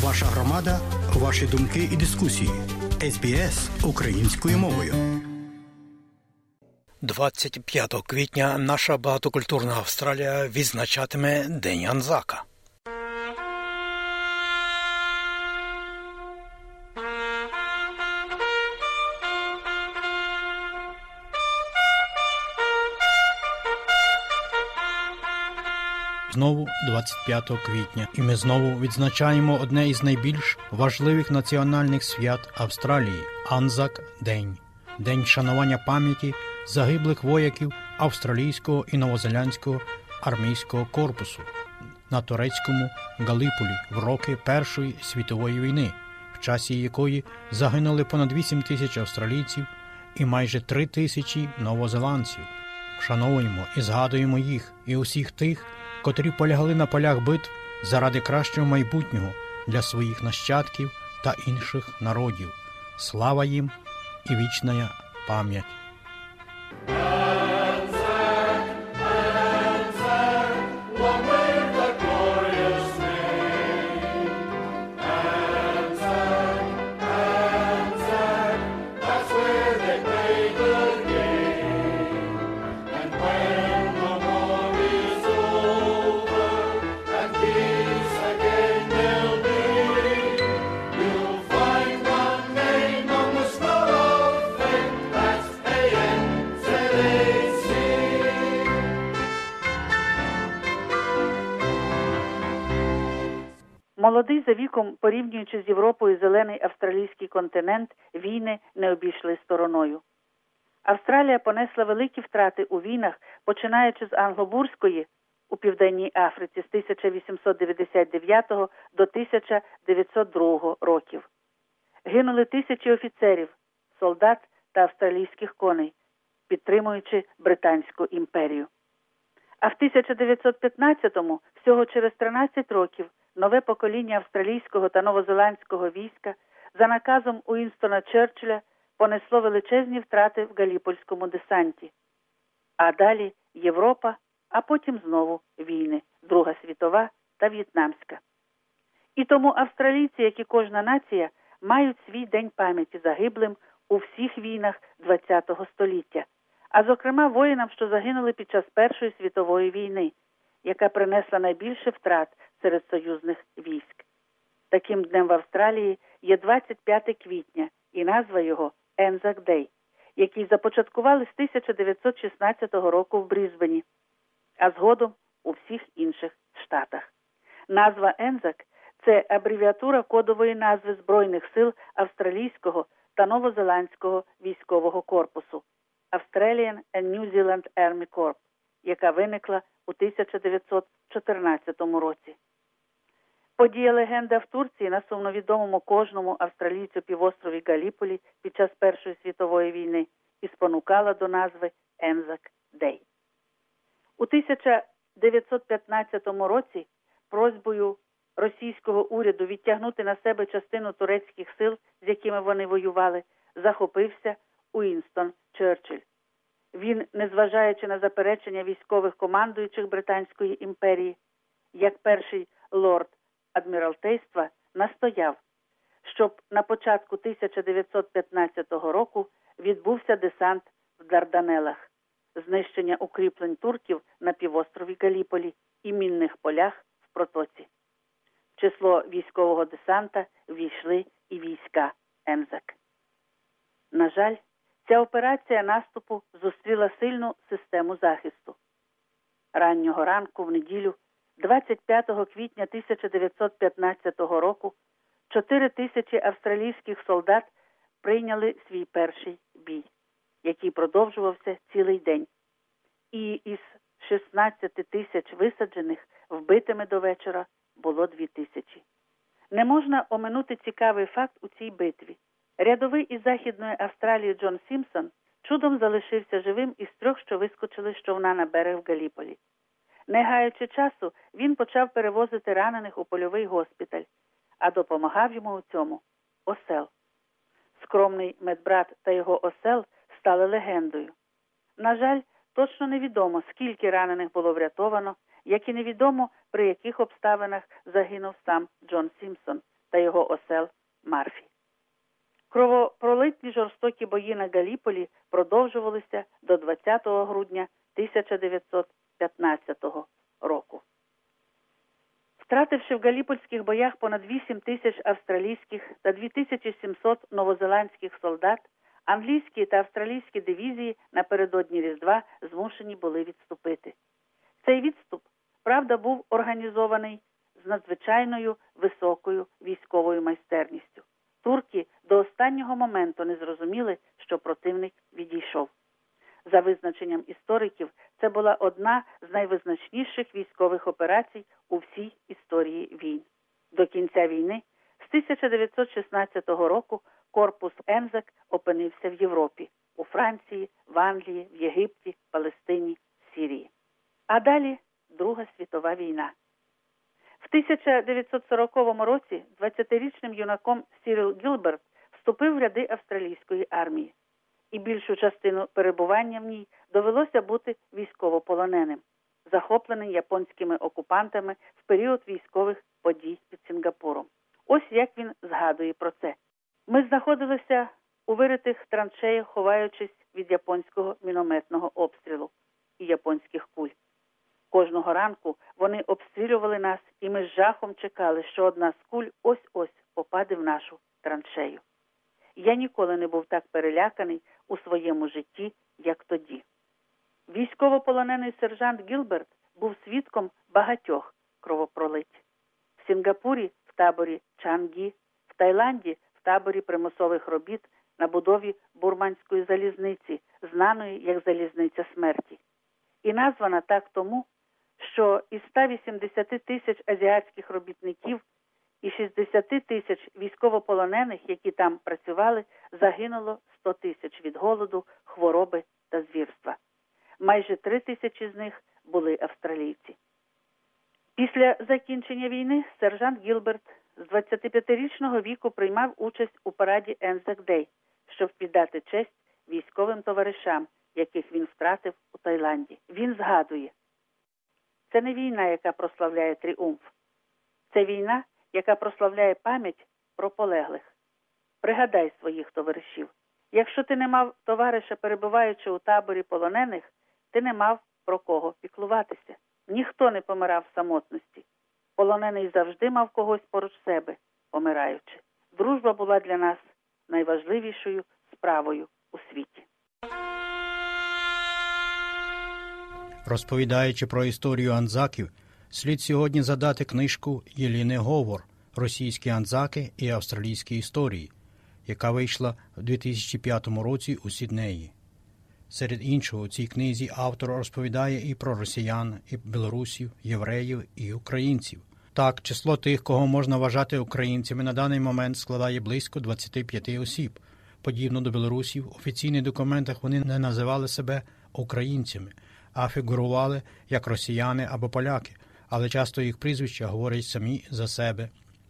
Ваша громада, ваші думки і дискусії. СБС українською мовою. 25 квітня наша багатокультурна Австралія відзначатиме День Анзака. Знову 25 квітня, і ми знову відзначаємо одне із найбільш важливих національних свят Австралії Анзак День, день шанування пам'яті загиблих вояків австралійського і новозеландського армійського корпусу на турецькому Галиполі в роки Першої світової війни, в часі якої загинули понад 8 тисяч австралійців і майже 3 тисячі новозеландців. Вшановуємо і згадуємо їх і усіх тих котрі полягли на полях битв заради кращого майбутнього для своїх нащадків та інших народів. Слава їм і вічна пам'ять. Молодий за віком, порівнюючи з Європою зелений австралійський континент, війни не обійшли стороною. Австралія понесла великі втрати у війнах, починаючи з Англобурської у Південній Африці з 1899 до 1902 років. Гинули тисячі офіцерів, солдат та австралійських коней, підтримуючи Британську імперію. А в 1915-му, всього через 13 років, нове покоління австралійського та новозеландського війська за наказом Уінстона Черчилля понесло величезні втрати в Галіпольському десанті. А далі Європа, а потім знову війни, Друга світова та В'єтнамська. І тому австралійці, як і кожна нація, мають свій день пам'яті загиблим у всіх війнах ХХ століття, а зокрема воїнам, що загинули під час Першої світової війни, яка принесла найбільше втрат серед союзних військ. Таким днем в Австралії є 25 квітня і назва його Ензак Дей, який започаткували з 1916 року в Брізбені, а згодом у всіх інших штатах. Назва Ензак це абревіатура кодової назви Збройних сил австралійського та новозеландського військового корпусу Australian and New Zealand Army Corps, яка виникла у 1914 році. Подія легенда в Турції на сумновідомому кожному австралійцю півострові Галіполі під час Першої світової війни і спонукала до назви Ензак Дей. У 1915 році просьбою російського уряду відтягнути на себе частину турецьких сил, з якими вони воювали, захопився Уінстон Черчилль. Він, незважаючи на заперечення військових командуючих Британської імперії, як перший лорд адміралтейства, настояв, щоб на початку 1915 року відбувся десант в Дарданелах, знищення укріплень турків на півострові Галіполі і мінних полях в протоці. В число військового десанта війшли і війська Ензак. На жаль, Ця операція наступу зустріла сильну систему захисту. Раннього ранку в неділю, 25 квітня 1915 року, 4 тисячі австралійських солдат прийняли свій перший бій, який продовжувався цілий день. І із 16 тисяч висаджених вбитими до вечора було 2 тисячі. Не можна оминути цікавий факт у цій битві. Рядовий із Західної Австралії Джон Сімпсон чудом залишився живим із трьох, що вискочили з човна на берег в Галіполі. Не гаючи часу, він почав перевозити ранених у польовий госпіталь, а допомагав йому у цьому осел. Скромний медбрат та його осел стали легендою. На жаль, точно невідомо, скільки ранених було врятовано, як і невідомо, при яких обставинах загинув сам Джон Сімпсон, та його осел Марфі. Кровопролитні жорстокі бої на Галіполі продовжувалися до 20 грудня 1915 року. Втративши в галіпольських боях понад 8 тисяч австралійських та 2700 новозеландських солдат, англійські та австралійські дивізії напередодні Різдва змушені були відступити. Цей відступ, правда, був організований з надзвичайною високою військовою майстерністю. Турки до останнього моменту не зрозуміли, що противник відійшов. За визначенням істориків, це була одна з найвизначніших військових операцій у всій історії війн. До кінця війни з 1916 року корпус Ензак опинився в Європі у Франції, в Англії, в Єгипті, Палестині, Сірії. А далі Друга світова війна. В 1940 році 20-річним юнаком Сірил Гілберт вступив в ряди австралійської армії, і більшу частину перебування в ній довелося бути військовополоненим, захопленим японськими окупантами в період військових подій під Сінгапуром. Ось як він згадує про це. Ми знаходилися у виритих траншеях, ховаючись від японського мінометного обстрілу і японських куль. Кожного ранку вони обстрілювали нас, і ми з жахом чекали, що одна з куль ось ось попаде в нашу. Я ніколи не був так переляканий у своєму житті, як тоді. Військовополонений сержант Гілберт був свідком багатьох кровопролить. В Сінгапурі в таборі Чангі, в Таїланді в таборі примусових робіт на будові бурманської залізниці, знаної як залізниця смерті. І названа так тому, що із 180 тисяч азіатських робітників і 60 тисяч військовополонених, які там працювали, загинуло 100 тисяч від голоду, хвороби та звірства. Майже 3 тисячі з них були австралійці. Після закінчення війни сержант Гілберт з 25-річного віку приймав участь у параді Ензак Дей, щоб віддати честь військовим товаришам, яких він втратив у Таїланді. Він згадує. Це не війна, яка прославляє тріумф. Це війна, яка прославляє пам'ять про полеглих. Пригадай своїх товаришів. Якщо ти не мав товариша, перебуваючи у таборі полонених, ти не мав про кого піклуватися. Ніхто не помирав в самотності. Полонений завжди мав когось поруч себе, помираючи. Дружба була для нас найважливішою справою у світі. Розповідаючи про історію анзаків, слід сьогодні задати книжку Єліни Говор Російські анзаки і австралійські історії, яка вийшла в 2005 році у Сіднеї. Серед іншого, у цій книзі автор розповідає і про росіян, і білорусів, євреїв і українців. Так, число тих, кого можна вважати українцями, на даний момент складає близько 25 осіб. Подібно до білорусів, в офіційних документах вони не називали себе українцями а фігурували як росіяни або поляки, але часто їх прізвища говорять самі за себе.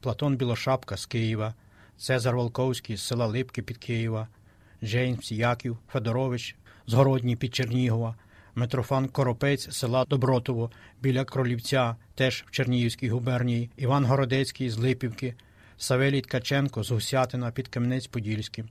Платон Білошапка з Києва, Цезар Волковський з села Липки під Києва, Джеймс Яків Федорович з Городні під Чернігова, Митрофан Коропець з села Добротово біля Кролівця, теж в Чернігівській губернії, Іван Городецький з Липівки, Савелій Ткаченко з Гусятина під Кам'янець-Подільським,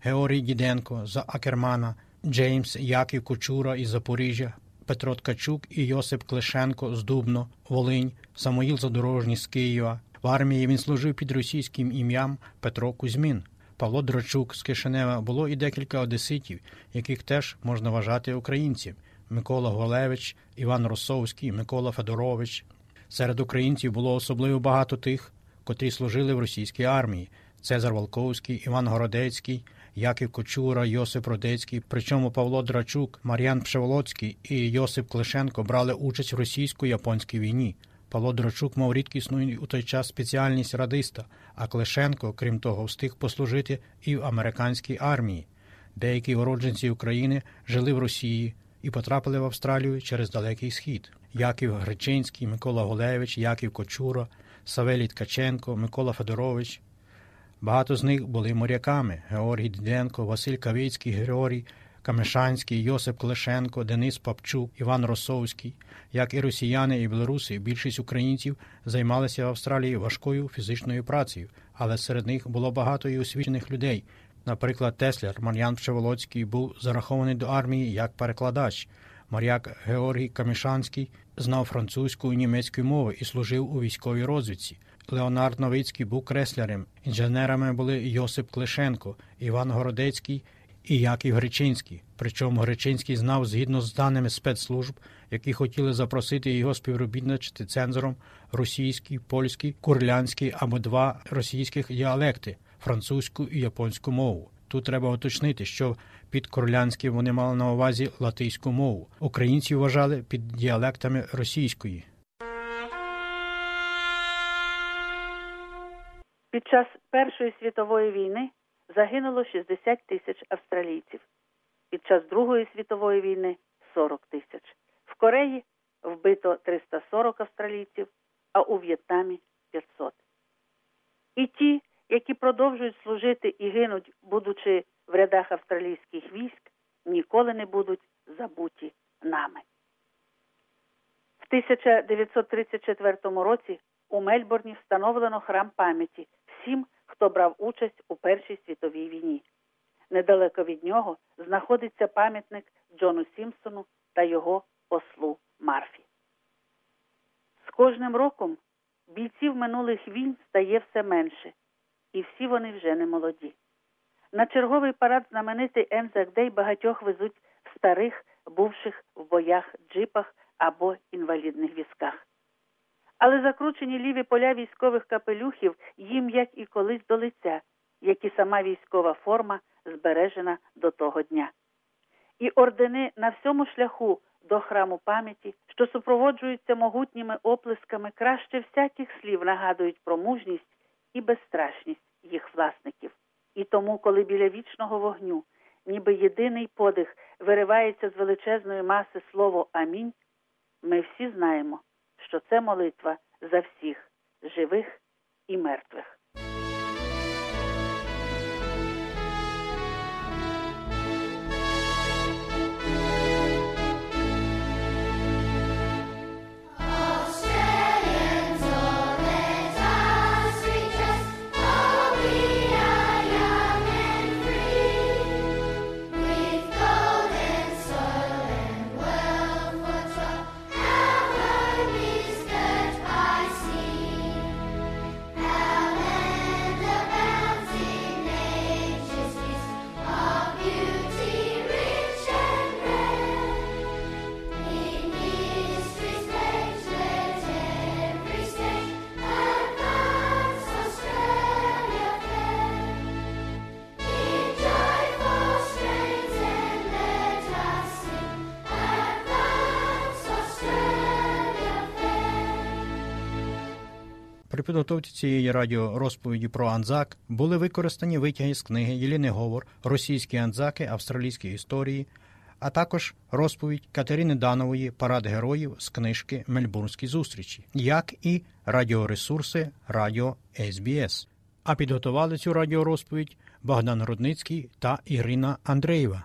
Георгій Діденко з Акермана, Джеймс Яків Кучура із Запоріжжя, Петро Ткачук і Йосип Клишенко з Дубно, Волинь, Самоїл Задорожній з Києва. В армії він служив під російським ім'ям Петро Кузьмін. Павло Драчук з Кишинева було і декілька одеситів, яких теж можна вважати українців: Микола Голевич, Іван Росовський, Микола Федорович. Серед українців було особливо багато тих, котрі служили в російській армії: Цезар Волковський, Іван Городецький, Яків Кочура, Йосип Родецький. Причому Павло Драчук, Мар'ян Пшеволоцький і Йосип Клишенко брали участь в російсько-японській війні. Павло Драчук мав рідкісну у той час спеціальність радиста, а Клишенко, крім того, встиг послужити і в американській армії. Деякі уродженці України жили в Росії і потрапили в Австралію через далекий схід. Яків Гречинський, Микола Голевич, Яків Кочура, Савелій Ткаченко, Микола Федорович. Багато з них були моряками: Георгій Діденко, Василь Кавицький, Георгій Камешанський, Йосип Клишенко, Денис Папчук, Іван Росовський. Як і росіяни і білоруси, більшість українців займалися в Австралії важкою фізичною працею, але серед них було багато і освічених людей. Наприклад, Тесляр Мар'ян Всеволоцький був зарахований до армії як перекладач. Моряк Георгій Камішанський знав французьку і німецьку мови і служив у військовій розвідці. Леонард Новицький був креслярем. Інженерами були Йосип Клишенко, Іван Городецький і Яків Гречинський. Причому Гречинський знав згідно з даними спецслужб, які хотіли запросити його співробітничати цензором російський, польський, курлянський або два російських діалекти французьку і японську мову. Тут треба уточнити, що під курлянським вони мали на увазі латиську мову. Українці вважали під діалектами російської. Під час Першої світової війни загинуло 60 тисяч австралійців. Під час Другої світової війни 40 тисяч. В Кореї вбито 340 австралійців, а у В'єтнамі 500. І ті, які продовжують служити і гинуть, будучи в рядах австралійських військ, ніколи не будуть забуті нами. В 1934 році у Мельбурні встановлено храм пам'яті всім, хто брав участь у Першій світовій війні. Недалеко від нього знаходиться пам'ятник Джону Сімпсону та його послу Марфі. З кожним роком бійців минулих війн стає все менше, і всі вони вже не молоді. На черговий парад знаменитий Ензак Дей багатьох везуть в старих, бувших в боях джипах або інвалідних візках. Але закручені ліві поля військових капелюхів їм, як і колись до лиця, як і сама військова форма збережена до того дня. І ордени на всьому шляху до храму пам'яті, що супроводжуються могутніми оплесками, краще всяких слів нагадують про мужність і безстрашність їх власників. І тому, коли біля вічного вогню, ніби єдиний подих виривається з величезної маси слово Амінь, ми всі знаємо, що це молитва за всіх живих і мертвих. При підготовці цієї радіорозповіді про Анзак були використані витяги з книги Єліни Говор Російські Анзаки австралійської історії, а також розповідь Катерини Данової Парад героїв з книжки Мельбурнські зустрічі, як і радіоресурси Радіо СБС. А підготували цю радіорозповідь Богдан Рудницький та Ірина Андреєва.